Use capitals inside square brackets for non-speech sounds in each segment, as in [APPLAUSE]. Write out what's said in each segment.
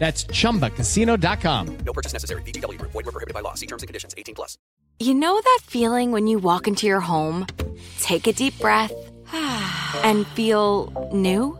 That's chumbacasino.com. No purchase necessary. VGW Group. Void were prohibited by law. See terms and conditions. 18 plus. You know that feeling when you walk into your home, take a deep breath, [SIGHS] and feel new?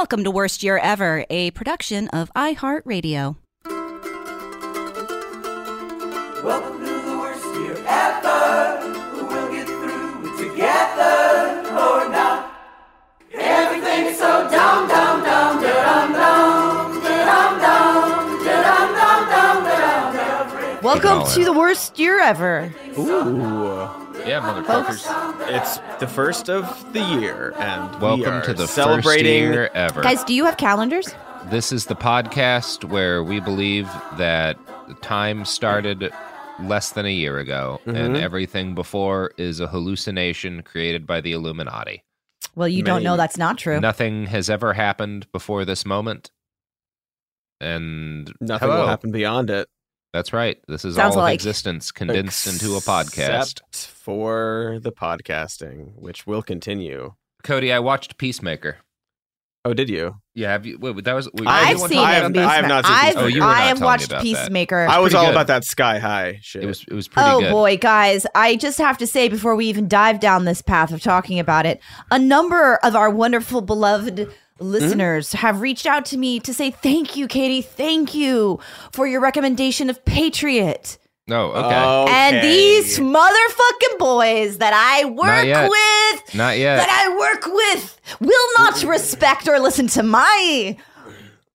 Welcome to Worst Year Ever, a production of iHeartRadio. Welcome to the worst year ever. We'll get through it together or not. Everything is so dumb, dumb, dumb, da-dum, dumb, da-dum, dumb, da-dum, dumb. Welcome to the worst year ever. Ooh. Yeah, motherfuckers. It's the first of the year, and we Welcome are to the first celebrating. year ever. Guys, do you have calendars? This is the podcast where we believe that time started less than a year ago, and Mhm. everything before is a hallucination created by the Illuminati. Well, you don't know Maybe. that's not true. Nothing has ever happened before this moment. And Nothing hello. will happen beyond it. That's right. This is Sounds all of like- existence condensed into a podcast. Except for the podcasting, which will continue. Cody, I watched Peacemaker. Oh, did you? Yeah, have you? Wait, that was. Wait, I've seen talked I have- I have not seen I've, Peacemaker. Oh, you were I have telling me watched about that. Peacemaker. I was all good. about that sky high shit. It was. It was pretty oh good. boy, guys, I just have to say before we even dive down this path of talking about it, a number of our wonderful beloved Mm-hmm. listeners have reached out to me to say thank you, Katie, thank you for your recommendation of Patriot. No. Okay. And these motherfucking boys that I work yet. with, Not yet. that I work with, will not [LAUGHS] respect or listen to my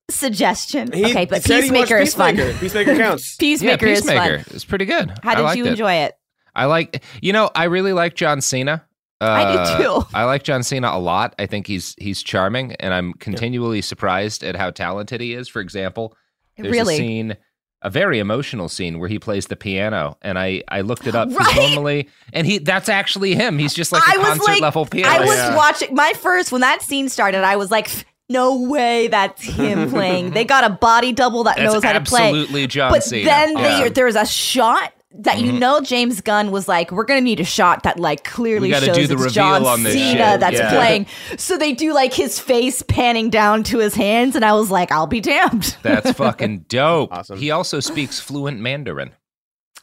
suggestion. He okay, but said Peacemaker is fun. Peacemaker. Peacemaker [LAUGHS] counts. Peacemaker, yeah, is fun. It's pretty good. How I did liked you it. enjoy it? I like, you know, I really like John Cena. Uh, I do too. I like John Cena a lot. I think he's he's charming, and I'm continually surprised at how talented he is. For example, there's Really? a scene, a very emotional scene where he plays the piano, and I I looked it up Right? normally, and he that's actually him. He's just like a I was concert like, level piano. I was Yeah. watching my first when that scene started. I was like, no way, that's him playing. [LAUGHS] They got a body double that That's knows how to play. absolutely John Cena. but Cena. then Yeah. there's a shot that you know James Gunn was like, we're gonna need a shot that like clearly shows do the it's reveal John on this Cena shit. that's Yeah. playing. So they do like his face panning down to his hands, and I was like, I'll be damned. [LAUGHS] That's fucking dope. Awesome. He also speaks fluent Mandarin.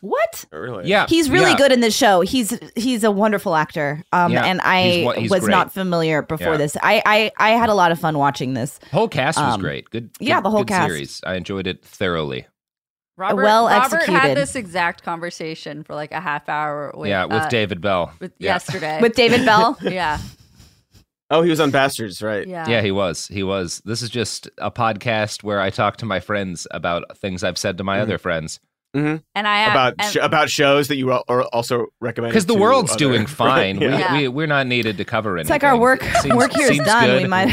what? Really? Yeah, He's really yeah. good in this show. He's he's a wonderful actor. Um, Yeah, and I he's he's was great. not familiar before Yeah. this. I, I I had a lot of fun watching this. Whole cast was Um, great. Good. yeah, good- the whole good cast. series. I enjoyed it thoroughly. Robert, well Robert executed. had this exact conversation for like a half hour with yeah, with uh, David Bell. with yeah. yesterday With David Bell. [LAUGHS] yeah Oh, he was on Bastards, right? yeah Yeah, he was. He was. This is just a podcast where I talk to my friends about things I've said to my Mhm. other friends. and I About and, sh- about shows that you are also recommend Because the world's doing [LAUGHS] fine. Yeah. We, Yeah. we, we're not needed to cover anything. It's like our work Seems- work here is seems done. We might.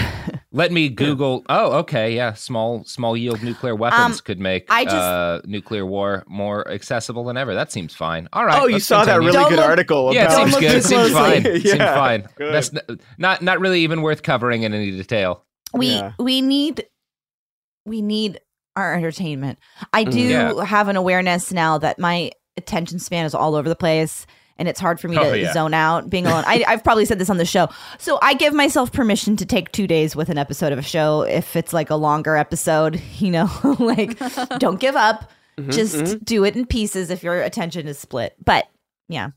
Let me Google. Oh, okay. Yeah. Small small yield nuclear weapons Um, could make I just- uh, nuclear war more accessible than ever. That seems fine. All right. Oh, you let's saw that really Don't good look- article. Yeah, it about Don't seems good. It seems fine. It seems fine. good. That's not not really even worth covering in any detail. we Yeah. we need we need our entertainment. I do Mm-hmm. Yeah. have an awareness now that my attention span is all over the place. And it's hard for me Oh, to yeah. zone out being alone. I, I've probably said this on the show. So I give myself permission to take two days with an episode of a show if it's like a longer episode, [LAUGHS] you know, [LAUGHS] like don't give up. Mm-hmm, Just do it in pieces if your attention is split. But yeah.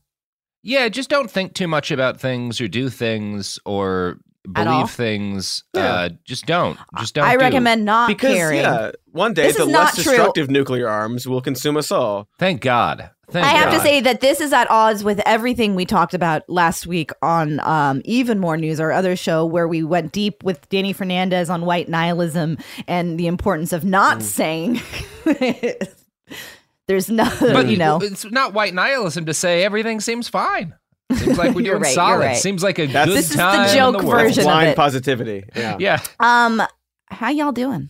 Yeah, just don't think too much about things or do things or believe things. Yeah. Uh, just don't. Just don't. I do. recommend not Because caring. yeah, one day This the less not true. destructive nuclear arms will consume us all. Thank God. Thank I have God. to say that this is at odds with everything we talked about last week on um, Even More News, our other show, where we went deep with Danny Fernandez on white nihilism and the importance of not saying [LAUGHS] there's nothing, but you know. it's not white nihilism to say everything seems fine. Seems like we're [LAUGHS] doing right, solid. right. Seems like a That's- good This is the time in joke the world. version of Blind it. positivity. Yeah. Yeah, Um, how y'all doing?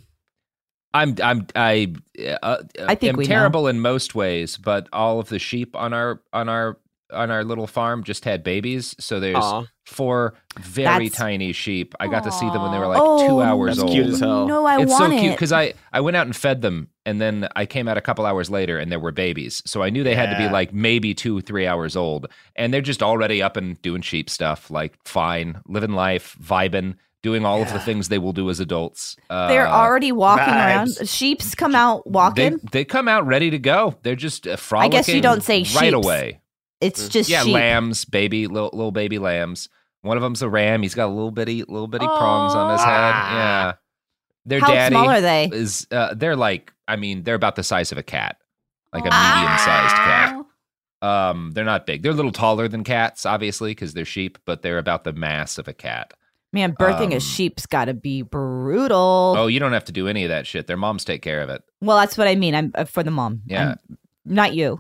I'm. I'm. I. Uh, I think am we know. terrible in most ways, but all of the sheep on our on our on our little farm just had babies. So there's Aw. four very That's- tiny sheep. I got to see them when they were like oh, two hours That's old. cute as hell. No, I it's want so cute because I I went out and fed them, and then I came out a couple hours later, and there were babies. So I knew they had to be like maybe two three hours old, and they're just already up and doing sheep stuff, like fine, living life, vibing, doing all of the things they will do as adults. Uh, They're already walking vibes. around. Sheep's come out walking. they come out ready to go. They're just uh, I guess you don't say sheep right sheeps. away. it's just Yeah, sheep. lambs, baby, little, little baby lambs. One of them's a ram. He's got a little bitty, little bitty prongs on his head. Yeah, their How daddy small are they? is. Uh, they're like, I mean, they're about the size of a cat, like a medium-sized cat. Um, they're not big. They're a little taller than cats, obviously, because they're sheep, but they're about the mass of a cat. Man, birthing a Um, sheep's got to be brutal. Oh, you don't have to do any of that shit. Their moms take care of it. Well, that's what I mean. I'm uh, for the mom. Yeah. I'm- not you.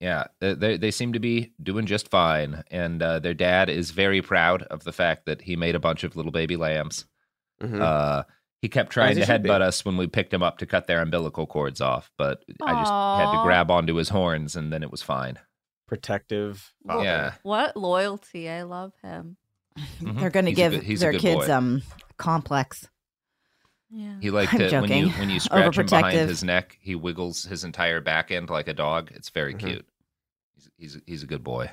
Yeah, they, they they seem to be doing just fine, and uh, their dad is very proud of the fact that he made a bunch of little baby lambs. Mhm. Uh, he kept trying to headbutt us when we picked him up to cut their umbilical cords off, but I just had to grab onto his horns, and then it was fine. Protective. father. Yeah. What loyalty? I love him. Mhm. They're going to He's a give good- he's a their kids boy. um complex. Yeah. He liked I'm to when you when you [LAUGHS] scratch him behind his neck, he wiggles his entire back end like a dog. It's very Mhm. cute. He's, he's he's a good boy.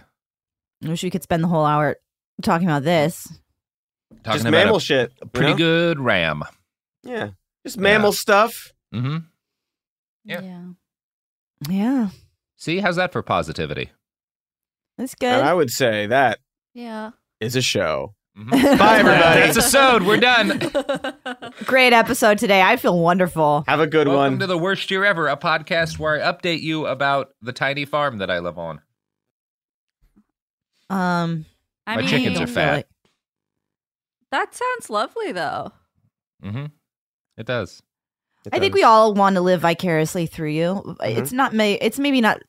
I wish we could spend the whole hour talking about this. Talking Just about mammal a shit. you pretty know? good ram. Yeah. Just mammal stuff. hmm Yeah. Yeah. Yeah, See, how's that for positivity? that's And I would say that Yeah. Is a show. Mhm. [LAUGHS] Bye, everybody. That's a sewed. We're done. [LAUGHS] Great episode today. I feel wonderful. Have a good Welcome one. Welcome to the worst year ever, a podcast where I update you about the tiny farm that I live on. Um, I My mean, chickens are fat. like- That sounds lovely, though. Mm-hmm. It does. It I think we all want to live vicariously through you. It's not may. It's maybe not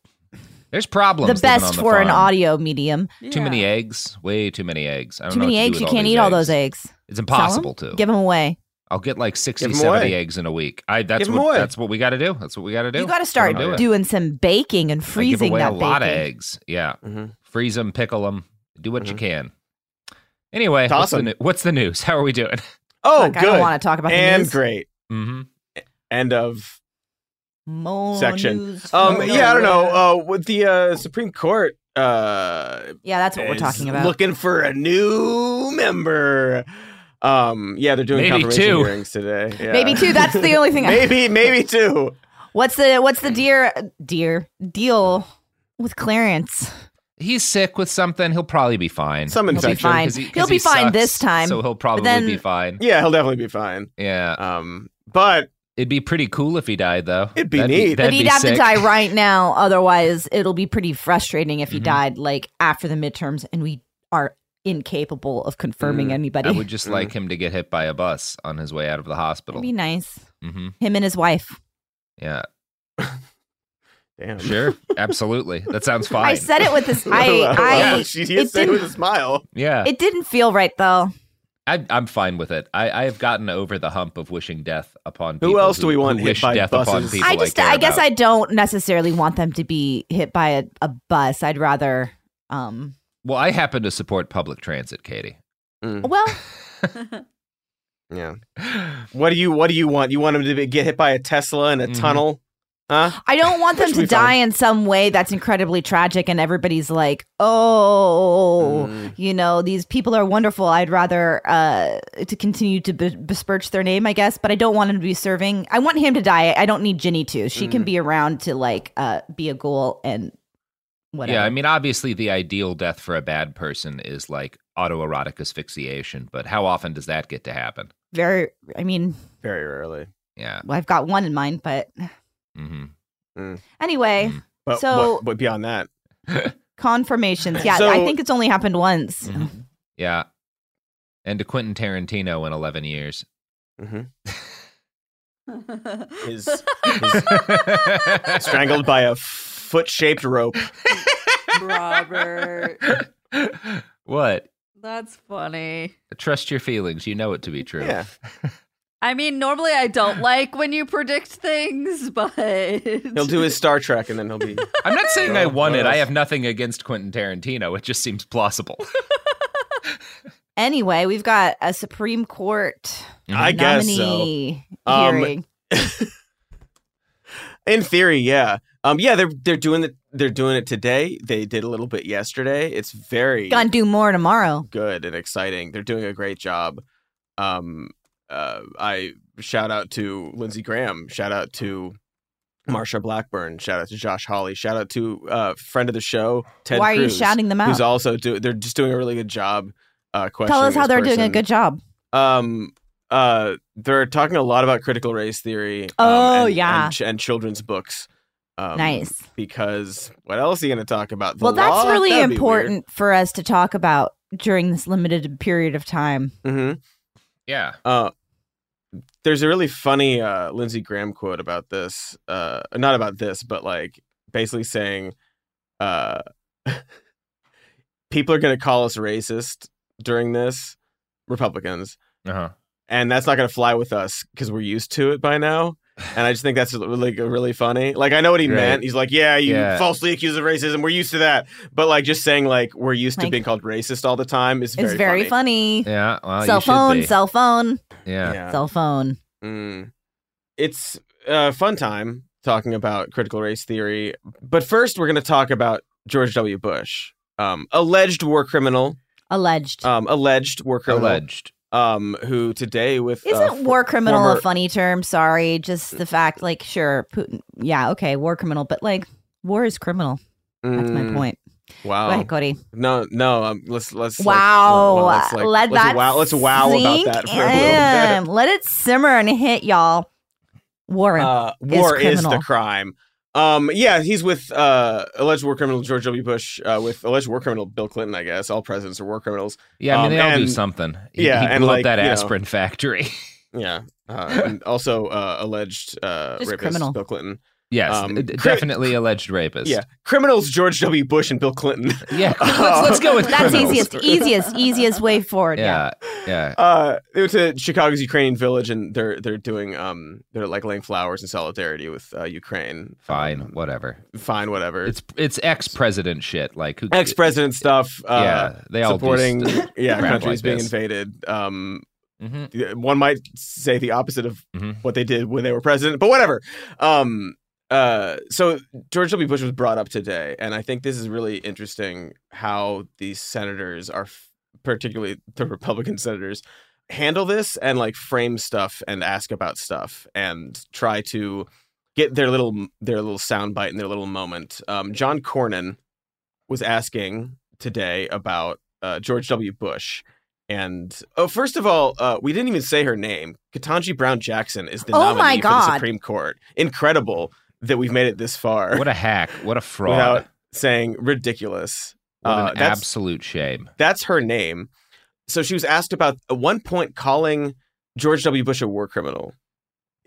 There's problems. the best on the for an audio medium. Too many eggs. Way too many eggs. I don't Too know many what to eggs. You can't these eat all those eggs. It's impossible Sell 'em? to. Give them away. I'll get like 60, 70 away. eggs in a week. I that's Give 'em what away. that's what we got to do. That's what we got to do. You got to That's what I'm start doing. doing some baking and I give freezing away that a lot of eggs. Yeah, Mhm. freeze them, pickle them, do what you Mhm. can. Anyway, what's Toss the, 'em. what's the news? [LAUGHS] How are we doing? Oh, Look, good. I don't want to talk about the and news. great. Mm-hmm. End of More section. news Um, yeah, I don't know. Uh, with the uh, Supreme Court, uh, yeah, that's what we're talking about. Looking for a new member. Um, yeah, they're doing Maybe confirmation two. hearings today. [LAUGHS] Yeah. Maybe two. That's the only thing. I, maybe, maybe two. what's the what's the dear dear deal with Clarence? He's sick with something. He'll probably be fine. Some infection. He'll be infection. fine. 'Cause he- 'cause He'll be he fine sucks, this time. so he'll probably then- be fine. Yeah, he'll definitely be fine. Yeah, Um, but it'd be pretty cool if he died, though. It'd be That'd neat. But he'd be have to die right now. Otherwise, it'll be pretty frustrating if he Mhm. died like after the midterms, and we are incapable of confirming Mm, anybody. I would just Mm. like him to get hit by a bus on his way out of the hospital. It'd be nice. hmm Him and his wife. Yeah, [LAUGHS] damn. sure, [LAUGHS] absolutely. That sounds fine. I said it with this. [LAUGHS] Wow, I, I, she did it say it with a smile. Yeah, it didn't feel right though. I, I'm fine with it. I, I have gotten over the hump of wishing death upon people. Who people. else do we want who hit wish by death upon buses? people I just, care I, guess about. I don't necessarily want them to be hit by a, a bus. I'd rather, um, Well, I happen to support public transit, Katie. Mm, well, [LAUGHS] yeah. What do you What do you want? You want them to be, get hit by a Tesla in a Mhm. tunnel? Huh? I don't want them to die fun. in some way that's incredibly tragic and everybody's like, oh, Mm. you know, these people are wonderful. I'd rather uh, to continue to be- besmirch their name, I guess, but I don't want him to be serving. I want him to die. I don't need Ginny to. She Mm. can be around to like uh, be a ghoul and whatever. Yeah, I mean, obviously, the ideal death for a bad person is like autoerotic asphyxiation, but how often does that get to happen? Very, I mean, Very rarely. Yeah. well, I've got one in mind, but hmm anyway, Mm. But So- what, what beyond that? [LAUGHS] confirmations. Yeah, So- I think it's only happened once. Mm-hmm. Yeah. And to Quentin Tarantino in 11 years. hmm [LAUGHS] His, [LAUGHS] his strangled by a foot-shaped rope. Robert. what? That's funny. Trust your feelings. You know it to be true. Yeah. I mean, normally I don't [SIGHS] like when you predict things, [LAUGHS] but He'll do his Star Trek, and then he'll be. [LAUGHS] I'm not saying I Oh, won what it. I have nothing against Quentin Tarantino. It just seems plausible. [LAUGHS] Anyway, we've got a Supreme Court I guess so. nominee Um, hearing. In theory, yeah. Um, yeah, they're they're doing it. They're doing it today. They did a little bit yesterday. It's very Gonna do more tomorrow. good and exciting. They're doing a great job. Um, uh, I shout out to Lindsey Graham. Shout out to Marsha Blackburn. Shout out to Josh Hawley. Shout out to uh, friend of the show Ted. Why are you shouting them out? Who's out? also do? They're just doing a really good job. Uh, Tell us how they're doing a good job. Um, uh, they're talking a lot about critical race theory. um, Oh, and, yeah. and, ch- and children's books. Um, Nice. Because what else are you going to talk about? The well, that's law? really That'd important for us to talk about during this limited period of time. weird. Mhm. yeah. Uh, there's a really funny uh, Lindsey Graham quote about this. Uh, not about this, but like basically saying, uh, [LAUGHS] people are going to call us racist during this, Republicans, Uh-huh. and that's not going to fly with us because we're used to it by now. And I just think that's really, really funny. Like I know what he Right. meant. He's like, "Yeah, you Yeah. falsely accused of racism. We're used to that." But like just saying like we're used to being called racist all the time is very it's very funny. Yeah. Well, cell you phone, be. cell phone, Yeah. Yeah. cell phone. Mm. It's a fun time talking about critical race theory. But first, we're going to talk about George W. Bush, um, alleged war criminal, Alleged. um, alleged war criminal, Alleged. um, who today with uh, Isn't for- war criminal former- a funny term? Sorry, just the fact, like, sure, Putin. Yeah, okay, war criminal, but like, war is criminal. That's my Mm, point. Wow. Go ahead, Cody. No, no. Um, let's let's. like, Wow, well, let's, like, let let's that wow. Let's wow about that for a little bit. Let it simmer and hit y'all. War. Uh, war is, the crime. Um, yeah, he's with uh, alleged war criminal George W. Bush, uh, with alleged war criminal Bill Clinton. I guess all presidents are war criminals. Yeah, I mean, Um, they all do something. He, yeah, he and, blew like, up that you know- aspirin factory. [LAUGHS] Yeah, uh, and also uh, alleged uh, rapist criminal. Bill Clinton. Yes, Um, d- cri- definitely alleged rapist. Yeah, criminals George W. Bush and Bill Clinton. [LAUGHS] Yeah. [LAUGHS] Let's, let's go with That's criminals. easiest, easiest, easiest way forward. Yeah. Yeah. Yeah. Uh, they went to Chicago's Ukrainian village, and they're they're doing um they're like laying flowers in solidarity with uh, Ukraine. Fine. Um, Whatever. fine, whatever. It's it's ex president shit. Like ex president stuff. Uh, Yeah, they all do supporting st- [LAUGHS] yeah countries like being invaded. Um, Mhm. One might say the opposite of Mhm. what they did when they were president, but whatever. Um, uh, so George W. Bush was brought up today, and I think this is really interesting how these senators are, particularly the Republican senators, handle this and like frame stuff and ask about stuff and try to get their little their little soundbite and their little moment. Um, John Cornyn was asking today about uh, George W. Bush. And oh, first of all, uh, we didn't even say her name. Ketanji Brown Jackson is the Oh nominee for the Supreme Court. Incredible that we've made it this far What a hack. What a fraud. without saying ridiculous. what Uh, an absolute shame. that's her name. So she was asked about at one point calling George W. Bush a war criminal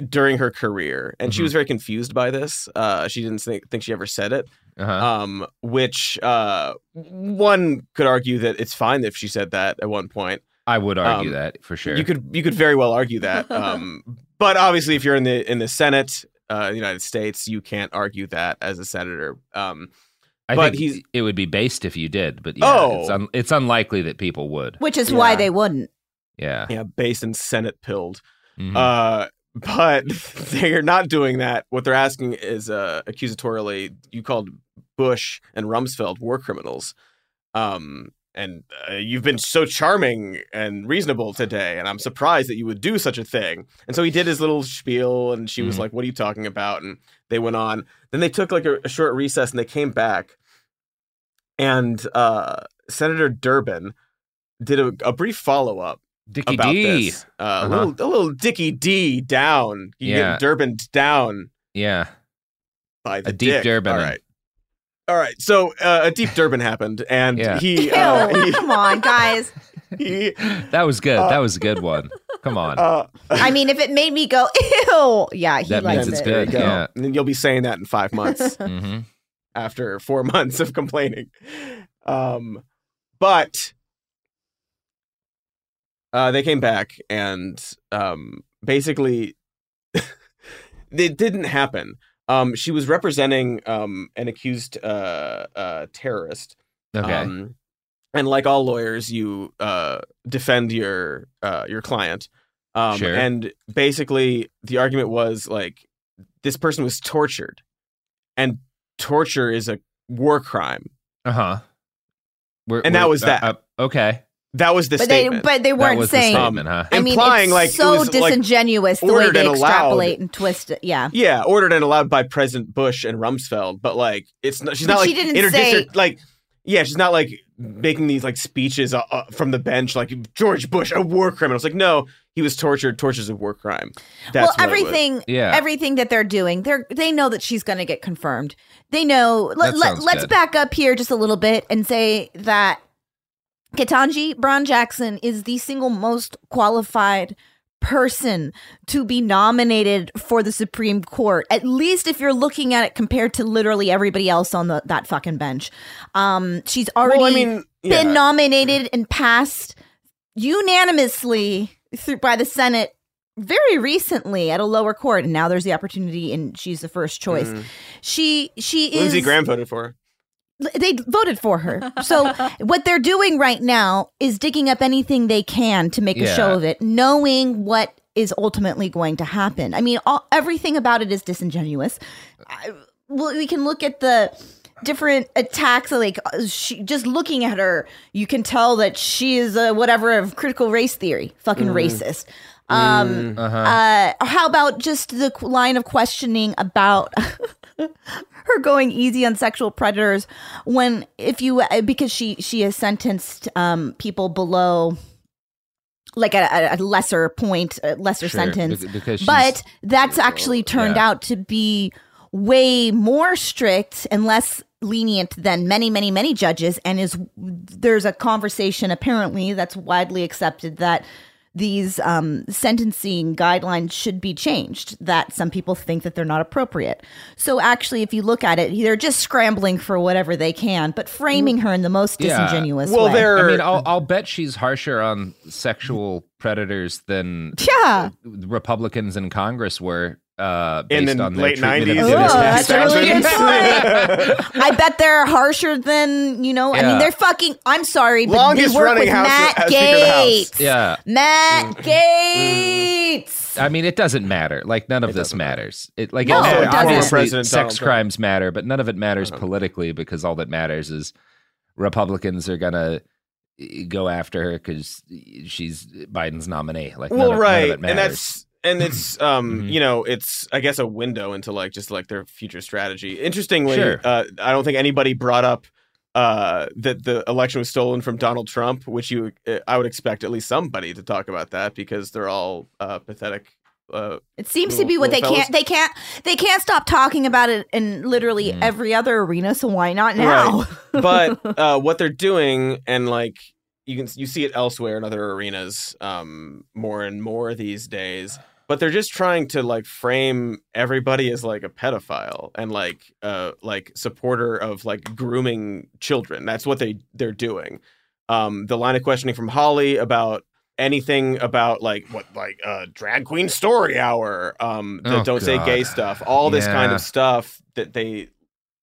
during her career, and she Mhm. was very confused by this. Uh, she didn't think, think she ever said it. Uh-huh. Um, which uh, one could argue that it's fine if she said that at one point. I would argue um, that for sure. You could you could very well argue that. [LAUGHS] Um, but obviously, if you're in the in the Senate, uh, the United States, you can't argue that as a senator. Um, I but think he's- it would be based if you did, but yeah, Oh. it's, un- it's unlikely that people would. Which is why they wouldn't. Yeah. yeah, based and Senate pilled. Mhm. Uh, but [LAUGHS] they're not doing that. What they're asking is uh, accusatorially, you called Bush and Rumsfeld war criminals. Um, and uh, you've been so charming and reasonable today, and I'm surprised that you would do such a thing. And so he did his little spiel, and she was Mhm. like, "What are you talking about?" And they went on. Then they took like a, a short recess, and they came back, and uh, Senator Durbin did a, a brief follow up Dickie about D. this. Uh, Uh-huh. A little, a little Dickie D down. You Yeah. get Durbin down Yeah. by the A deep dick. Durbin. All right. All right. So uh, a deep Durbin happened, and Yeah. he, Ew, uh, he, come on, guys. [LAUGHS] he That was good. Uh, that was a good one. Come on. uh, I mean, if it made me go, [LAUGHS] ew, yeah, he That likes means it's it. there good, go. yeah. And then you'll be saying that in five months [LAUGHS] hmm after four months of complaining. Um, but uh, they came back and um, basically it didn't happen. Um, she was representing um, an accused uh, uh, terrorist. Okay. Um, and like all lawyers, you uh, defend your uh, your client. Um, Sure. And basically, the argument was like this person was tortured, and torture is a war crime. uh huh. And that was that. uh, okay. That was the But they, statement. but they weren't was the saying. statement, huh? I mean, implying, it's like, it so was, like, disingenuous the way ordered they and allowed. extrapolate and twist it. Yeah. yeah, ordered and allowed by President Bush and Rumsfeld, but like it's not. She's But not she like didn't interdistrict. say- Like, yeah, she's not like making these like speeches uh, uh, from the bench, like George Bush, a war criminal. It's like no, he was tortured. Torture's a war crime. That's well, what it was. everything, Yeah. everything that they're doing, they're they know that she's going to get confirmed. They know. Let, That let, sounds let's good. back up here just a little bit and say that Ketanji Brown Jackson is the single most qualified person to be nominated for the Supreme Court. At least if you're looking at it compared to literally everybody else on the that fucking bench. Um, she's already Well, I mean, yeah. been nominated and passed unanimously through by the Senate very recently at a lower court, and now there's the opportunity, and she's the first choice. Mhm. She she is Lindsey Graham voted for her. They voted for her. So [LAUGHS] what they're doing right now is digging up anything they can to make a show of it, knowing what is ultimately going to happen. I mean, all, everything about it is disingenuous. I, well, we can look at the different attacks like uh, she just looking at her you can tell that she is a whatever of critical race theory fucking racist um Uh-huh. uh how about just the line of questioning about [LAUGHS] [LAUGHS] her going easy on sexual predators when if you uh, because she she has sentenced um people below like a, a- lesser point a lesser Sure, sentence but that's actually turned Yeah. out to be way more strict and less lenient than many many many judges and is there's a conversation apparently that's widely accepted that these um, sentencing guidelines should be changed that some people think that they're not appropriate so actually if you look at it they're just scrambling for whatever they can but framing her in the most Yeah. disingenuous Well, way they're. I mean, I'll, I'll bet she's harsher on sexual predators than [LAUGHS] yeah Republicans in Congress were uh, In the on late 90s Oh, that's really good [LAUGHS] I bet they're harsher than you know. I mean, they're fucking. I'm sorry, but Longest they work running with House- Matt Speaker of the House. Gaetz. Yeah. Matt Gaetz. I mean, it doesn't matter. Like none of this matters. It like No, it- it obviously sex Donald Trump. crimes matter, but none of it matters Uh-huh. politically because all that matters is Republicans are gonna eh, go after her because she's Biden's nominee. Like well, none, of, right, none of it matters. and that's and it's um Mhm. you know it's I guess a window into like just like their future strategy. Interestingly, Sure. uh, I don't think anybody brought up uh that the election was stolen from Donald Trump, which you uh, I would expect at least somebody to talk about that because they're all uh, pathetic. Uh, It seems to be what they little can't. They can't. They can't stop talking about it in literally Mm. every other arena. So why not now? but [LAUGHS] uh, what they're doing and like you can you see it elsewhere in other arenas um, more and more these days but they're just trying to like frame everybody as like a pedophile and like uh like supporter of like grooming children. That's what they they're doing. Um the line of questioning from Hawley about anything about like what like uh drag queen story hour um the Oh, don't say gay stuff. All this kind of stuff that they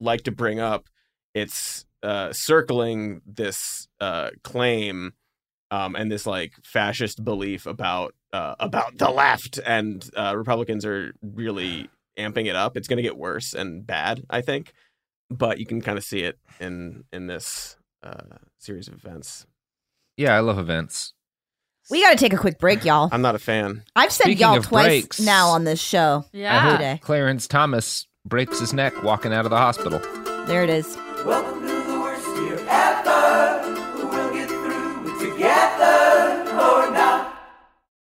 like to bring up it's uh circling this uh claim um and this like fascist belief about uh, about the left, and uh, Republicans are really amping it up. It's going to get worse and bad, I think, but you can kind of see it in in this uh, series of events. Yeah, I love events. We got to take a quick break, y'all. I'm not a fan. I've said Speaking y'all twice breaks- now on this show. I Yeah. hope Today. Clarence Thomas breaks his neck walking out of the hospital. There it is. Welcome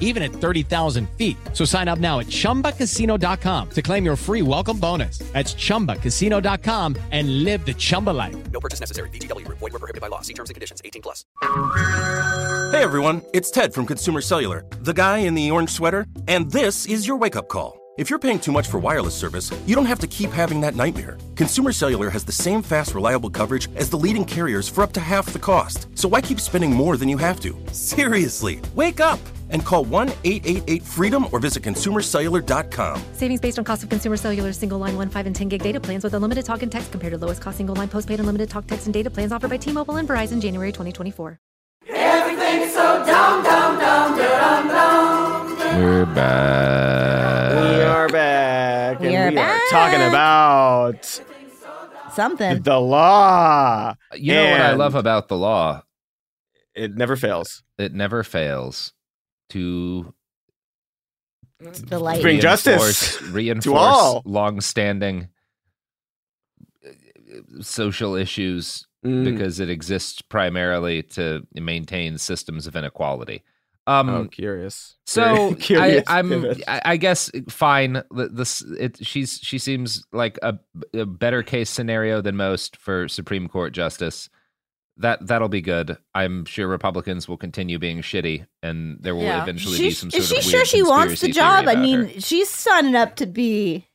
even at 30,000 feet. So sign up now at chumbacasino.com to claim your free welcome bonus. That's chumbacasino.com and live the Chumba life. No purchase necessary. VGW Group. Void were prohibited by law. See terms and conditions. 18 plus. Hey everyone, it's Ted from Consumer Cellular, the guy in the orange sweater, and this is your wake up call. If you're paying too much for wireless service, you don't have to keep having that nightmare. Consumer Cellular has the same fast, reliable coverage as the leading carriers for up to half the cost. So why keep spending more than you have to? Seriously, wake up and call 1 888 freedom or visit consumercellular.com. Savings based on cost of consumer cellular single line 1, 5, and 10 gig data plans with unlimited talk and text compared to lowest cost single line postpaid unlimited talk, text, and data plans offered by T Mobile and Verizon January 2024. Everything's so dumb, dumb, dumb, dumb, dumb. We're back. We are back, We and are we back. are talking about Something. the law. You know what I And love about the law? It never fails. It never fails to The light. Bring justice [LAUGHS] reinforce, reinforce all. long-standing uh, social issues Mm. because it exists primarily to maintain systems of inequality. Um, oh, curious. So [LAUGHS] I, Curious I'm. I, I guess, fine. This, it, she's, she seems like a, a better case scenario than most for Supreme Court justice. That that'll be good. I'm sure Republicans will continue being shitty, and there will Yeah. eventually be She's, some sort is she of sure she wants the job? I mean, her. she's signing up to be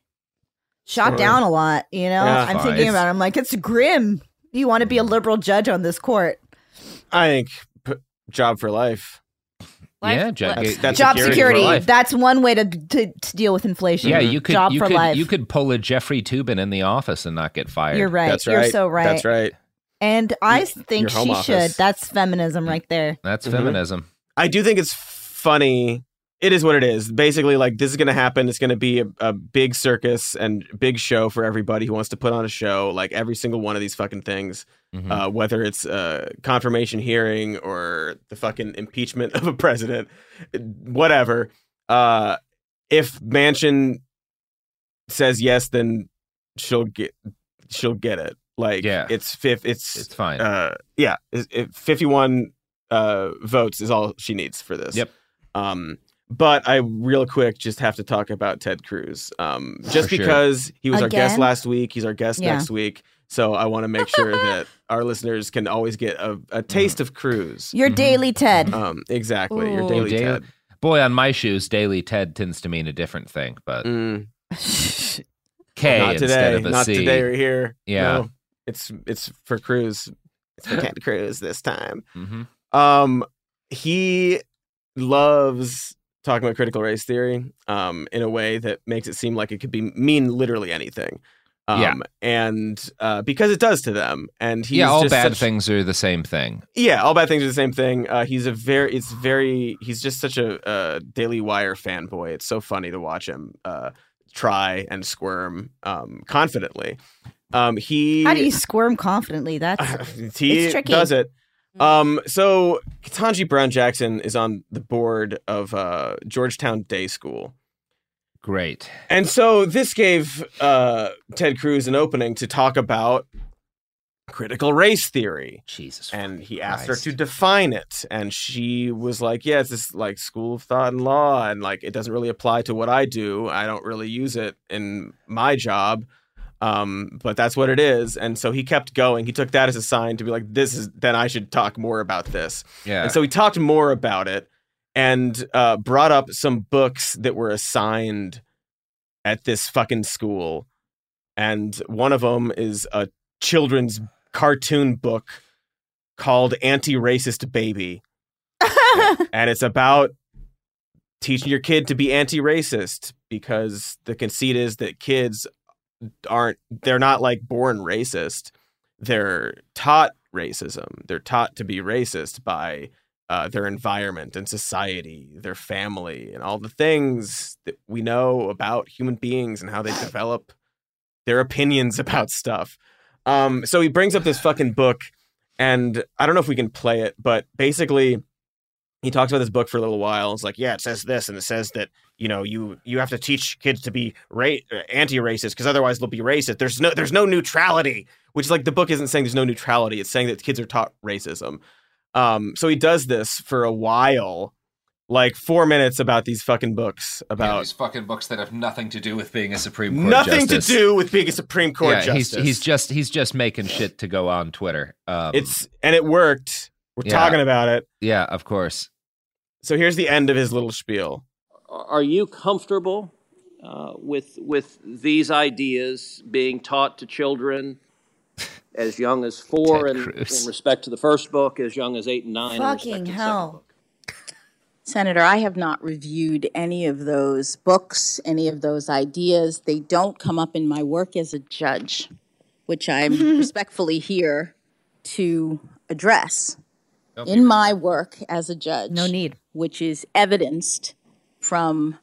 shot Sure. down a lot. You know, Yeah, I'm fine. thinking about. it. I'm like, it's grim. You want to be a mm-hmm. liberal judge on this court? I think p- job for life. Life- yeah, Jack, That's- that's Job security security. That's one way to, to to deal with inflation. yeah, you could job you for could life. you could pull a Jeffrey Toobin in the office and not get fired. You're right. That's You're so right. That's right. And I think she office. should. That's feminism right there. That's Mhm. feminism. I do think it's funny. It is what it is. Basically, like this is going to happen. It's going to be a, a big circus and big show for everybody who wants to put on a show. Like every single one of these fucking things, Mhm. uh, whether it's a confirmation hearing or the fucking impeachment [LAUGHS] of a president, whatever. Uh, if Manchin says yes, then she'll get she'll get it. Like Yeah. it's fifth. It's It's fine. uh yeah it, it, 51 uh votes is all she needs for this Yep. um but i real quick just have to talk about ted cruz um just For sure. because he was our guest last week he's our guest Yeah. next week so i want to make sure [LAUGHS] that our listeners can always get a, a taste of cruz Your Mhm. daily Ted. um exactly your daily Daily- ted Boy, on my shoes, daily Ted tends to mean a different thing, but Mm, [LAUGHS] K not instead today of a not C. today or here Yeah. No, it's it's for cruz it's for ted [LAUGHS] cruz this time Mhm. Um, he loves talking about critical race theory um, in a way that makes it seem like it could be mean literally anything. Um, Yeah. and uh, because it does to them, and he's yeah, all just bad such- things are the same thing. Yeah, all bad things are the same thing. Uh, he's a very, it's very, he's just such a, uh Daily Wire fanboy. It's so funny to watch him uh, try and squirm um, confidently. Um, he How do you squirm confidently? That's [LAUGHS] he it's tricky. does it. Um, so Ketanji Brown Jackson is on the board of uh, Georgetown Day School. Great. And so this gave uh, Ted Cruz an opening to talk about critical race theory. Jesus. And he asked her to define it. And she was like, Yeah, it's this like school of thought and law. And like, it doesn't really apply to what I do. I don't really use it in my job. Um, but that's what it is. And so he kept going. He took that as a sign to be like, This is, then I should talk more about this. Yeah. And so he talked more about it and uh, brought up some books that were assigned at this fucking school. And one of them is a children's cartoon book called Anti Racist Baby. [LAUGHS] and it's about teaching your kid to be anti racist because the conceit is that kids aren't, they're not like born racist. They're taught racism. They're taught to be racist by uh, their environment and society, their family, and all the things that we know about human beings and how they develop their opinions [LAUGHS] about stuff. Um, so he brings up this fucking book, and I don't know if we can play it, but basically, he talks about this book for a little while. It's like, yeah, it says this, and it says that you know you you have to teach kids to be ra- anti-racist because otherwise they'll be racist. There's no there's no neutrality, which is like the book isn't saying there's no neutrality. It's saying that kids are taught racism. Um, so he does this for a while, like four minutes about these fucking books about these fucking books that have nothing to do with being a Supreme Court nothing justice. to do with being a Supreme Court yeah, justice. he's he's just he's just making shit to go on Twitter. Um, it's and it worked. We're Yeah. talking about it. yeah, of course. So here's the end of his little spiel. Are you comfortable uh, with with these ideas being taught to children as young as four, and in respect to the first book, as young as eight and nine? in respect Fucking to the hell. Senator, I have not reviewed any of those books, any of those ideas. They don't come up in my work as a judge, which I'm [LAUGHS] respectfully here to address. In my work as a judge, No need. which is evidenced from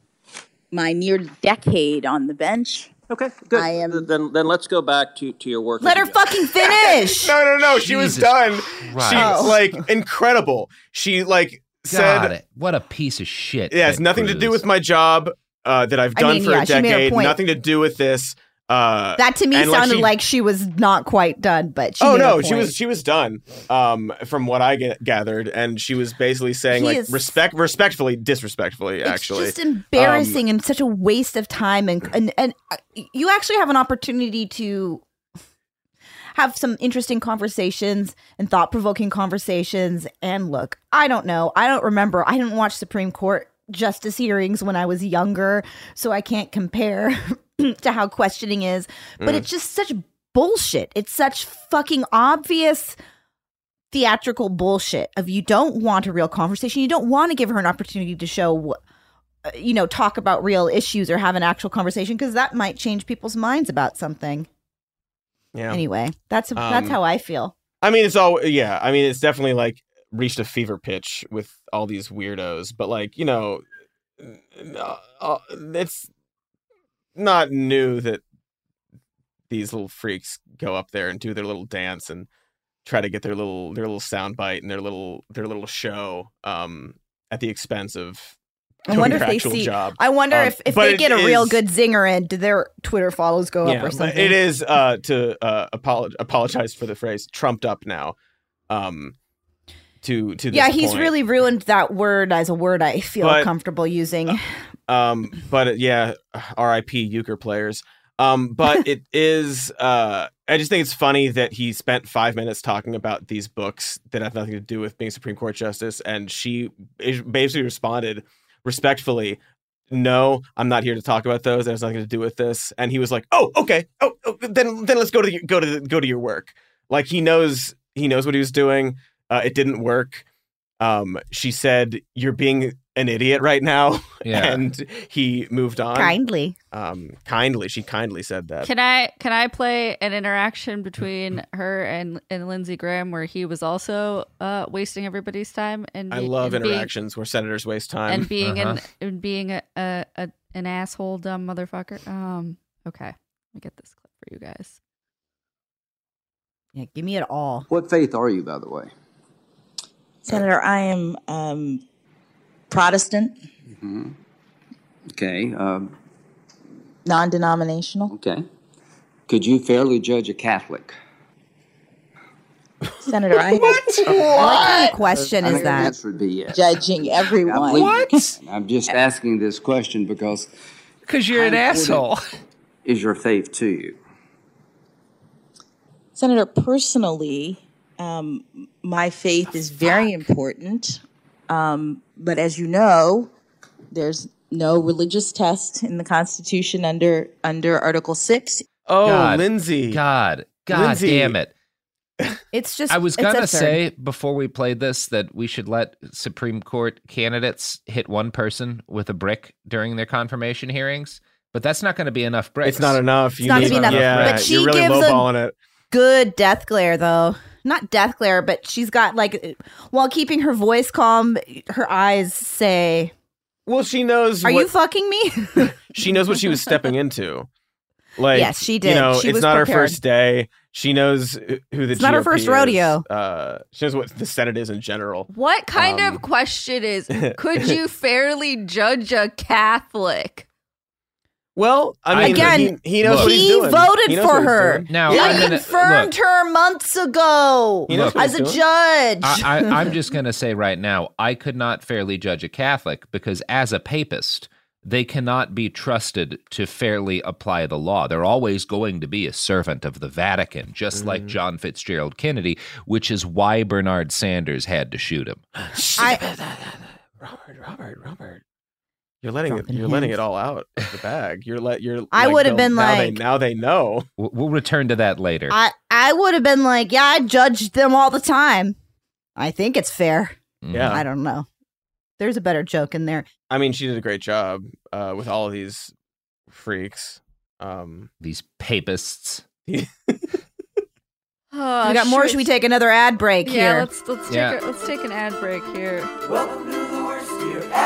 my near decade on the bench. Okay, good. I am Then then let's go back to, to your work. Let her judge. fucking finish. [LAUGHS] No, no, no. She was Jesus done. Christ. She Oh. like incredible. She like God, said, it. what a piece of shit. "Yeah, it's Ted nothing to do Cruz. with my job uh, that I've I done mean, for yeah, a she made her decade. point. Nothing to do with this." Uh, That to me and, like, sounded she- like she was not quite done, but she oh no, she was she was done. Um, from what I get, gathered, and she was basically saying He like respect, respectfully, disrespectfully, actually. It's just embarrassing Um, and such a waste of time. And, and and uh, you actually have an opportunity to have some interesting conversations and thought provoking conversations. And look, I don't know. I don't remember. I didn't watch Supreme Court justice hearings when I was younger, so I can't compare [LAUGHS] [CLEARS THROAT] to how questioning is. But Mm. it's just such bullshit. It's such fucking obvious theatrical bullshit of you don't want a real conversation. You don't want to give her an opportunity to show uh, you know, talk about real issues or have an actual conversation because that might change people's minds about something. yeah. Anyway, that's that's Um, how I feel. I mean, it's all yeah. I mean, it's definitely like reached a fever pitch with all these weirdos, but like you know, uh, uh, it's not new that these little freaks go up there and do their little dance and try to get their little their little sound bite and their little their little show um, at the expense of I wonder if they see. job. I wonder Um, if, if they get a real good zinger in, do their Twitter follows go up or something? It is uh, to uh, apolog- apologize for the phrase trumped up now. Um, to to yeah, he's point. really ruined that word as a word I feel But- comfortable using. Um, but uh, yeah, R.I.P. Euchre players. Um, but it [LAUGHS] is. Uh, I just think it's funny that he spent five minutes talking about these books that have nothing to do with being Supreme Court justice, and she basically responded respectfully. No, I'm not here to talk about those. That has nothing to do with this. And he was like, "Oh, okay. Oh, oh then then let's go to your, go to go to your work." Like he knows he knows what he was doing. Uh, it didn't work. Um, she said, "You're being an idiot right now," [LAUGHS] Yeah. and he moved on Kindly. Um, kindly, she kindly said that. Can I can I play an interaction between her and and Lindsey Graham where he was also uh, wasting everybody's time and I love and being- interactions where senators waste time and being Uh-huh. an and being a, a, a an asshole dumb motherfucker. Um. Okay, let me get this clip for you guys. Yeah, give me it all. What faith are you, by the way? Senator, I am um, Protestant, hmm Okay. Um, non denominational. okay. Could you fairly judge a Catholic? Senator, I [LAUGHS] What kind of question I is think the that? answer would be yes. judging I [LAUGHS] everyone. believe you can. I'm just asking this question because Because you're an How asshole. is your faith to you? Senator, personally, um, my faith is very important. Um, but as you know, there's no religious test in the Constitution under under Article Six. Oh, God, Lindsay. God, God Lindsay. damn it. It's just. I was gonna absurd. say before we played this that we should let Supreme Court candidates hit one person with a brick during their confirmation hearings, but that's not going to be enough bricks. It's not enough. It's You not gonna be enough. Yeah, But she you're really gives a- it. good death glare though. Not death glare, but she's got like while keeping her voice calm, her eyes say, Well, she knows. "Are what, you fucking me?" [LAUGHS] She knows what she was stepping into. Like, Yes, she You did. know, She it's was not her first day. She knows who the. It's not her first is. rodeo. Uh, she knows what the Senate is in general. What kind Um, of question is? [LAUGHS] Could you fairly judge a Catholic? Well, I mean, Again, he, he knows look. what he's he voted He for her. Now, he I'm confirmed look. her months ago He knows what as a doing. judge. I, I, [LAUGHS] I'm just going to say right now, I could not fairly judge a Catholic because as a papist, they cannot be trusted to fairly apply the law. They're always going to be a servant of the Vatican, just like mm-hmm. John Fitzgerald Kennedy, which is why Bernard Sanders had to shoot him. [LAUGHS] Robert, Robert, Robert. You're letting it. You're letting it all out of the bag. You're let. You're. I like, would've been now they, like- now they know. [LAUGHS] We'll we'll return to that later. I I would have been like, yeah, I judged them all the time. I think it's fair. Yeah. I don't know. There's a better joke in there. I mean, she did a great job uh, with all of these freaks. Um, These papists. Oh, [LAUGHS] we got more. Should we take another ad break Yeah, here? let's let's Yeah. take a, let's take an ad break here. Welcome to the worst year ever.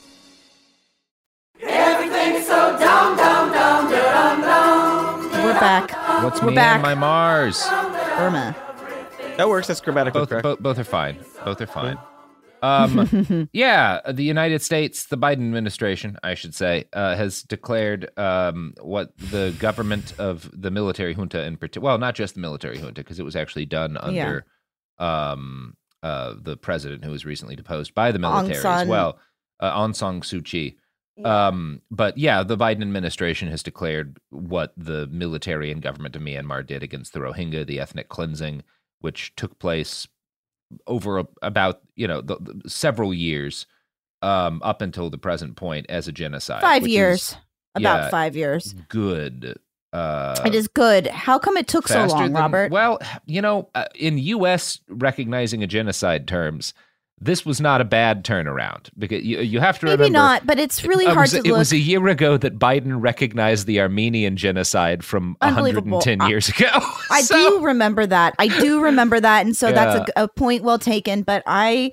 Everything's so dumb, dumb, dumb, dumb, dumb. We're back. What's We're me back. and my Mars? Irma. That works. That's grammatically Both, correct. both, both are fine. Both are fine. Um, [LAUGHS] yeah, the United States, the Biden administration, I should say, uh, has declared um, what the government of the military junta in particular, well, not just the military junta, because it was actually done under um, uh, the president who was recently deposed by the Aung military as well, uh, Aung San Suu Kyi. Um, but yeah, the Biden administration has declared what the military and government of Myanmar did against the Rohingya, the ethnic cleansing, which took place over a, about you know the, the- several years um, up until the present point as a genocide. Five years. is, About yeah, five years. Good. Uh, it is good. How come it took so long, than- Robert? Well, you know, uh, in U.S. recognizing a genocide terms, this was not a bad turnaround because you, you have to Maybe remember. Maybe not, but it's really it hard was, to It look. was a year ago that Biden recognized the Armenian genocide from Unbelievable. 110 I- years ago. [LAUGHS] I do remember that. I do remember that, and so that's a, a point well taken. But I,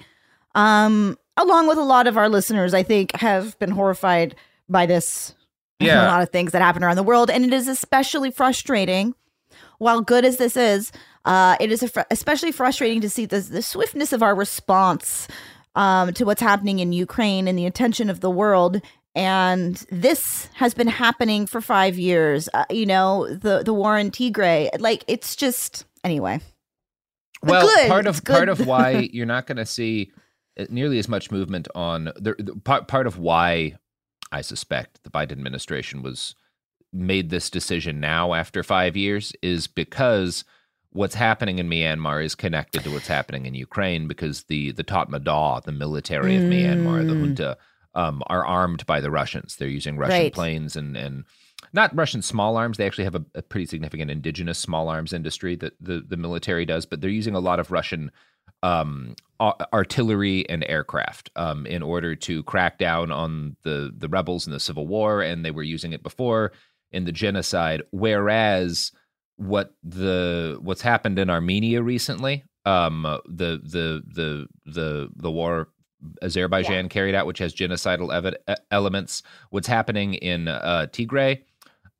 um, along with a lot of our listeners, I think have been horrified by this. Yeah. a lot of things that happen around the world, and it is especially frustrating. While good as this is, uh, it is a fr- especially frustrating to see the the swiftness of our response um, to what's happening in Ukraine and the attention of the world. And this has been happening for five years. Uh, you know, the the war in Tigray. Like it's just anyway. But well good. part of part of why [LAUGHS] you're not going to see uh, nearly as much movement on the, the part part of why I suspect the Biden administration was made this decision now after 5 years is because what's happening in Myanmar is connected to what's happening in Ukraine because the the Tatmadaw, the military of Myanmar, the Mm. junta um, are armed by the Russians. They're using Russian Right. planes and and not Russian small arms. They actually have a, a pretty significant indigenous small arms industry that the, the military does, but they're using a lot of Russian um, artillery and aircraft um, in order to crack down on the the rebels in the civil war, and they were using it before in the genocide. Whereas what the what's happened in Armenia recently, um, the the the the the war Azerbaijan carried out, which has genocidal evi- e- elements. What's happening in uh, Tigray,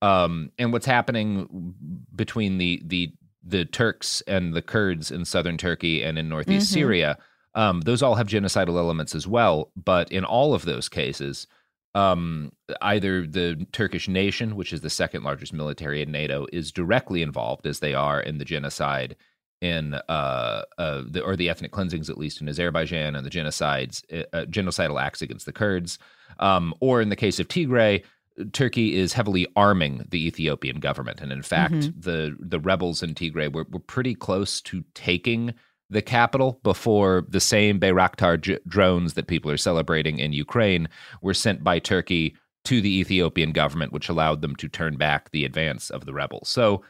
um, and what's happening between the the the Turks and the Kurds in southern Turkey and in northeast Mhm. Syria. Um, those all have genocidal elements as well. But in all of those cases, um, either the Turkish nation, which is the second largest military in NATO, is directly involved, as they are in the genocide in uh, uh, the, or the ethnic cleansings, at least in Azerbaijan, and the genocides, uh, genocidal acts against the Kurds, um, or in the case of Tigray, Turkey is heavily arming the Ethiopian government, and in fact, Mhm. the the rebels in Tigray were, were pretty close to taking the capital before the same Bayraktar j- drones that people are celebrating in Ukraine were sent by Turkey to the Ethiopian government, which allowed them to turn back the advance of the rebels. So,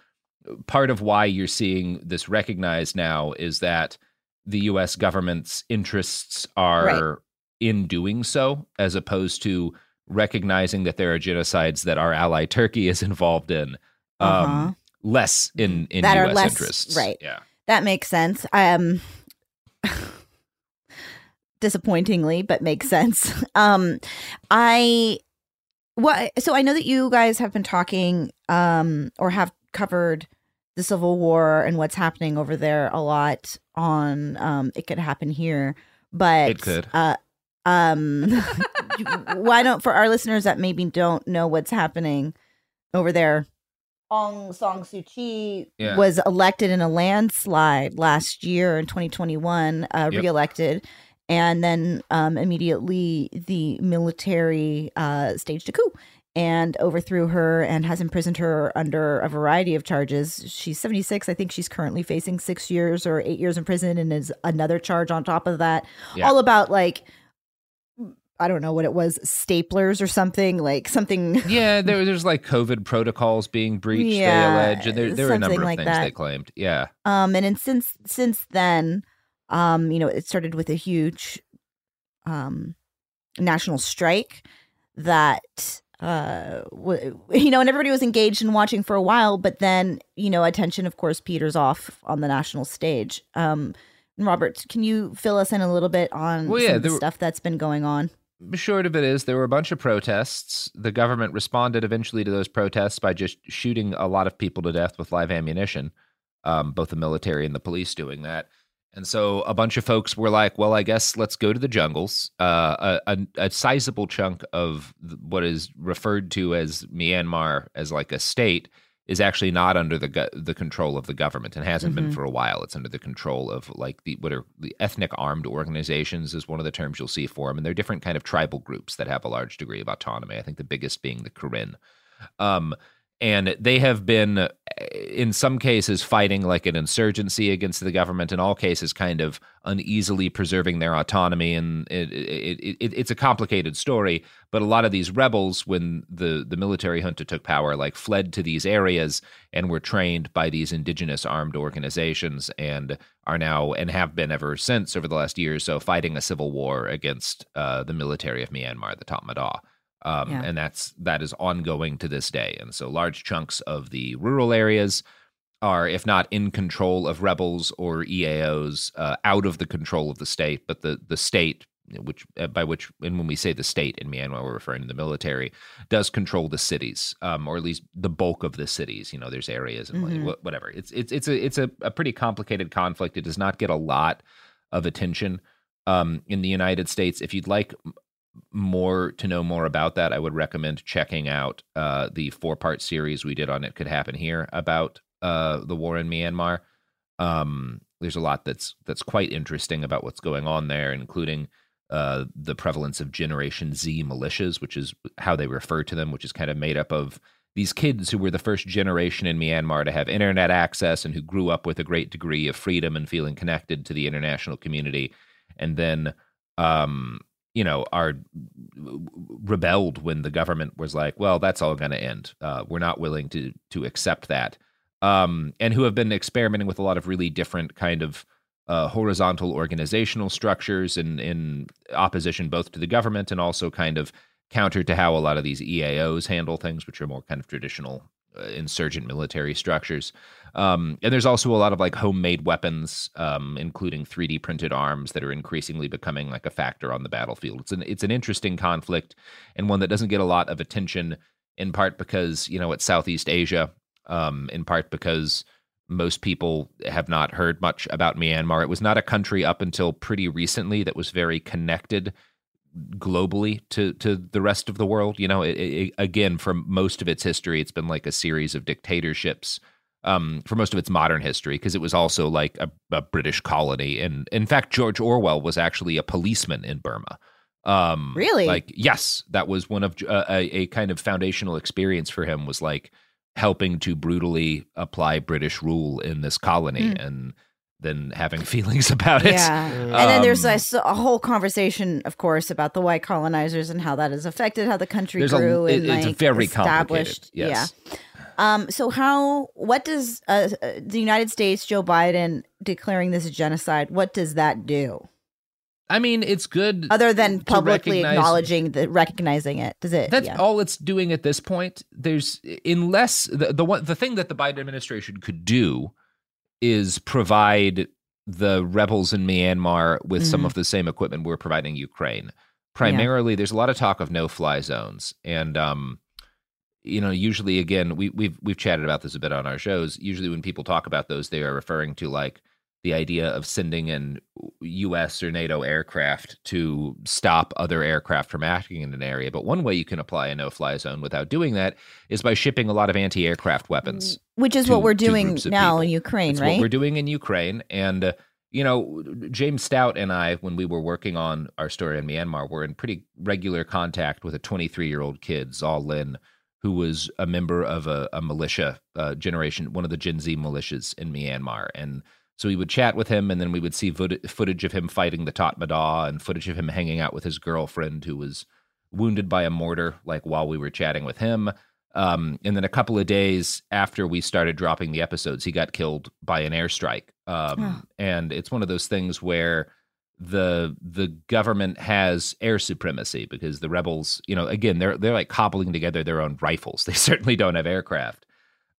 part of why you're seeing this recognized now is that the U.S. government's interests are Right. in doing so, as opposed to recognizing that there are genocides that our ally Turkey is [LAUGHS] involved in, um, Uh-huh. less in in that U.S. less interests. right. Yeah. That makes sense. Um, [LAUGHS] disappointingly, but makes sense. Um, I what so I know that you guys have been talking um or have covered the Civil War and what's happening over there a lot on um it could happen here, but It could. uh um [LAUGHS] why don't for our listeners that maybe don't know what's happening over there Aung San Suu Kyi Yeah. was elected in a landslide last year in 2021, uh, Yep. reelected, and then um, immediately the military uh, staged a coup and overthrew her and has imprisoned her under a variety of charges. She's 76. I think she's currently facing six years or eight years in prison, and is another charge on top of that. Yeah. All about like I don't know what it was, staplers or something like something. [LAUGHS] Yeah, there, there's like COVID protocols being breached. Yeah, they allege, and there, there are a number something of like things that. they claimed. Yeah, Um, and then since since then, um, you know, it started with a huge, um, national strike that uh, w- [LAUGHS] you know, and everybody was engaged in watching for a while, but then you know, attention, of course, peters off on the national stage. Um, Robert, can you fill us in a little bit on Well, yeah, some the were- stuff that's been going on? Short of it is there were a bunch of protests. The government responded eventually to those protests by just shooting a lot of people to death with live ammunition. Um, both the military and the police doing that. And so a bunch of folks were like, well, I guess let's go to the jungles. Uh, a, a, a sizable chunk of what is referred to as Myanmar as like a state is actually not under the go- the control of the government and hasn't been Mhm. for a while. It's under the control of like the what are the ethnic armed organizations is one of the terms you'll see for them, and they're different kind of tribal groups that have a large degree of autonomy. I think the biggest being the Karen. Um, and they have been uh, in some cases fighting like an insurgency against the government in all cases kind of uneasily preserving their autonomy. And it, it, it, it's a complicated story but a lot of these rebels when the, the military junta took power like fled to these areas and were trained by these indigenous armed organizations and are now and have been ever since over the last year or so fighting a civil war against uh, the military of myanmar the tatmadaw um, Yeah. and that's that is ongoing to this day. And so large chunks of the rural areas are, if not in control of rebels or EAOs, uh, out of the control of the state. But the the state, which uh, by which, and when we say the state in Myanmar, we're referring to the military, does control the cities, um, or at least the bulk of the cities. You know, there's areas and Mhm. like, whatever. It's it's it's a it's a, a pretty complicated conflict. It does not get a lot of attention um, in the United States. If you'd like more to know more about that, I would recommend checking out uh, the four part series we did on It Could Happen Here about uh, the war in Myanmar. Um, there's a lot that's that's quite interesting about what's going on there, including uh, the prevalence of Generation Z militias, which is how they refer to them, which is kind of made up of these kids who were the first generation in Myanmar to have internet access and who grew up with a great degree of freedom and feeling connected to the international community, and then um, you know, are rebelled when the government was like, "Well, that's all going to end. Uh, we're not willing to to accept that," um, and who have been experimenting with a lot of really different kind of uh, horizontal organizational structures in in opposition both to the government and also kind of counter to how a lot of these EAOs handle things, which are more kind of traditional insurgent military structures. Um, and there's also a lot of like homemade weapons, um, including 3D printed arms that are increasingly becoming like a factor on the battlefield. It's an it's an interesting conflict and one that doesn't get a lot of attention, in part because you know it's Southeast Asia, um, in part because most people have not heard much about Myanmar. It was not a country up until pretty recently that was very connected globally to to the rest of the world. You know, it, it, again, for most of its history, it's been like a series of dictatorships. Um, for most of its modern history, because it was also like a, a British colony, and in fact, George Orwell was actually a policeman in Burma. Um, Really? Like, yes, that was one of uh, a, a kind of foundational experience for him. Was like helping to brutally apply British rule in this colony, Mm. and then having [LAUGHS] feelings about it. Yeah. And then there's a, a, s- a whole conversation, of course, about the white colonizers and how that has affected how the country There's a- grew it- and it's like very established. complicated, yes. Yeah. Um. So how? What does uh, uh, the United States, Joe Biden declaring this a genocide? What does that do? I mean, it's good other than publicly recognize- acknowledging the recognizing it. Does it? That's yeah. all it's doing at this point. There's unless the the one the thing that the Biden administration could do is provide the rebels in Myanmar with some Mhm. of the same equipment we're providing Ukraine. Primarily, there's a lot of talk of no-fly zones, and um, you know, usually again, we we've we've chatted about this a bit on our shows. Usually, when people talk about those, they are referring to like the idea of sending in U.S. or NATO aircraft to stop other aircraft from acting in an area. But one way you can apply a no-fly zone without doing that is by shipping a lot of anti-aircraft weapons. Which is to- what we're doing now people. in Ukraine, It's right? what we're doing in Ukraine, and uh, you know, James Stout and I, when we were working on our story in Myanmar, were in pretty regular contact with a 23-year-old kid, Zaw Lin, who was a member of a, a militia uh, generation, one of the Gen Z militias in Myanmar, and So we would chat with him, and then we would see foot- footage of him fighting the Tatmadaw and footage of him hanging out with his girlfriend who was wounded by a mortar, like while we were chatting with him. Um, and then a couple of days after we started dropping the episodes, he got killed by an airstrike. Um. And it's one of those things where the the government has air supremacy because the rebels, you know, again, they're they're like cobbling together their own rifles. [LAUGHS] They certainly don't have aircraft.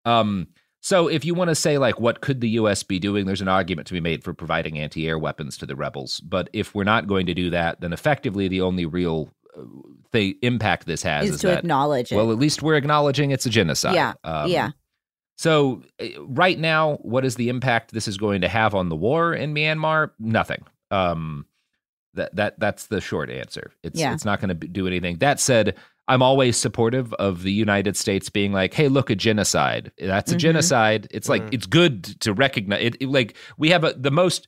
Um, so if you want to say like what could the US be doing, there's an argument to be made for providing anti-air weapons to the rebels. But if we're not going to do that, then effectively the only real uh, the impact this has Is is, to that, acknowledge it. Well, at least we're acknowledging it's a genocide. Yeah, Um, yeah. So uh, right now, what is the impact this is going to have on the war in Myanmar? Nothing. Um, that that that's the short answer. It's Yeah. it's not going to do anything. That said, I'm always supportive of the United States being like, "Hey, look, a genocide. That's a Mhm. genocide." It's like it's good to recognize it, it- Like we have a, the most.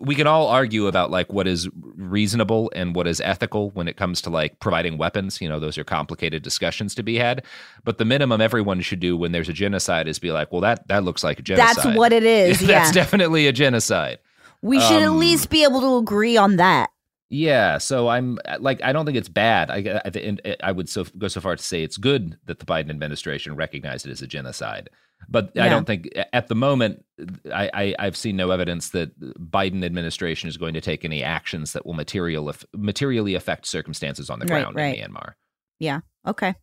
We can all argue about like what is reasonable and what is ethical when it comes to like providing weapons. You know, those are complicated discussions to be had. But the minimum everyone should do when there's a genocide is be like, "Well, that that looks like a genocide. That's what it is, [LAUGHS] That's yeah. definitely a genocide. We should at Um, least be able to agree on that. Yeah, so I'm uh, like, I don't think it's bad. I, uh, I, and uh, I would so go so far to say it's good that the Biden administration recognized it as a genocide. But I don't think at the moment, I, I, I've seen no evidence that Biden administration is going to take any actions that will material materially affect circumstances on the Right, ground right. in Myanmar. Yeah. Okay.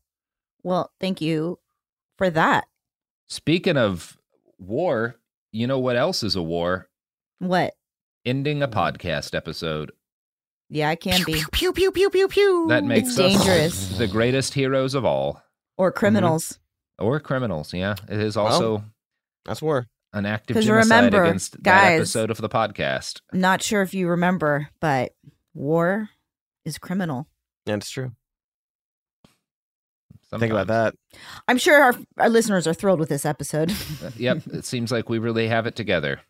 Well, thank you for that. Speaking of war, you know what else is a war? What? Ending a podcast episode. Yeah, I can be. Pew pew pew pew pew. That makes it's us dangerous. the greatest heroes of all. Or criminals. or criminals. Yeah, it is also Well, that's war. an active 'Cause genocide remember, against that guys- episode of the podcast. I'm not sure if you remember, but war is criminal. Yeah, it's true. Think about that. I'm sure our, our listeners are thrilled with this episode. Uh, yep, [LAUGHS] it seems like we really have it together.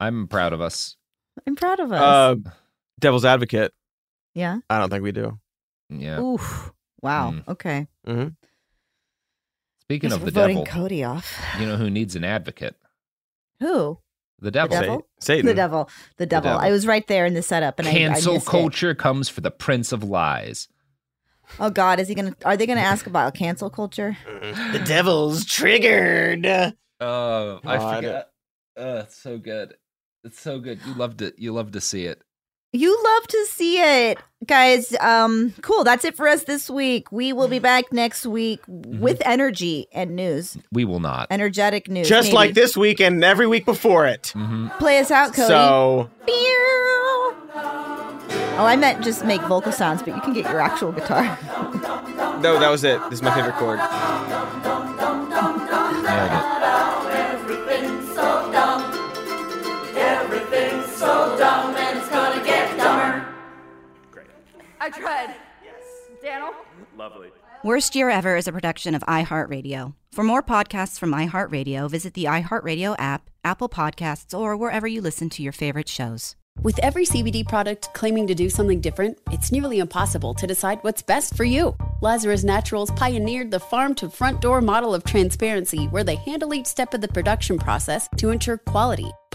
I'm proud of us. I'm proud of us. Uh, Devil's Advocate. yeah. I don't think we do. Yeah. Oof. Wow. Mm. Okay. Mm-hmm. Speaking Guess of we're the voting devil, Cody off. you know who needs an advocate? Who? The devil. The devil? Satan. The devil. The devil. devil. I was right there in the setup, and I- I, Cancel missed it. culture comes for the prince of lies. Oh God, is he gonna? Are they gonna ask about cancel culture? [LAUGHS] The devil's triggered. Oh, I God. forgot. Oh, it's so good. It's so good. You loved it. You love to see it. You love to see it, guys. Um, cool. That's it for us this week. We will be back next week Mm-hmm. with energy and news, We will not. energetic news. Just maybe. like this week and every week before it. Mm-hmm. Play us out, Cody. So Oh, I meant just make vocal sounds, but you can get your actual guitar. no, that was it. This is my favorite chord. Nailed it. I tried. Yes. Daniel? Lovely. Worst Year Ever is a production of iHeartRadio. For more podcasts from iHeartRadio, visit the iHeartRadio app, Apple Podcasts, or wherever you listen to your favorite shows. With every CBD product claiming to do something different, it's nearly impossible to decide what's best for you. Lazarus Naturals pioneered the farm to front door model of transparency where they handle each step of the production process to ensure quality,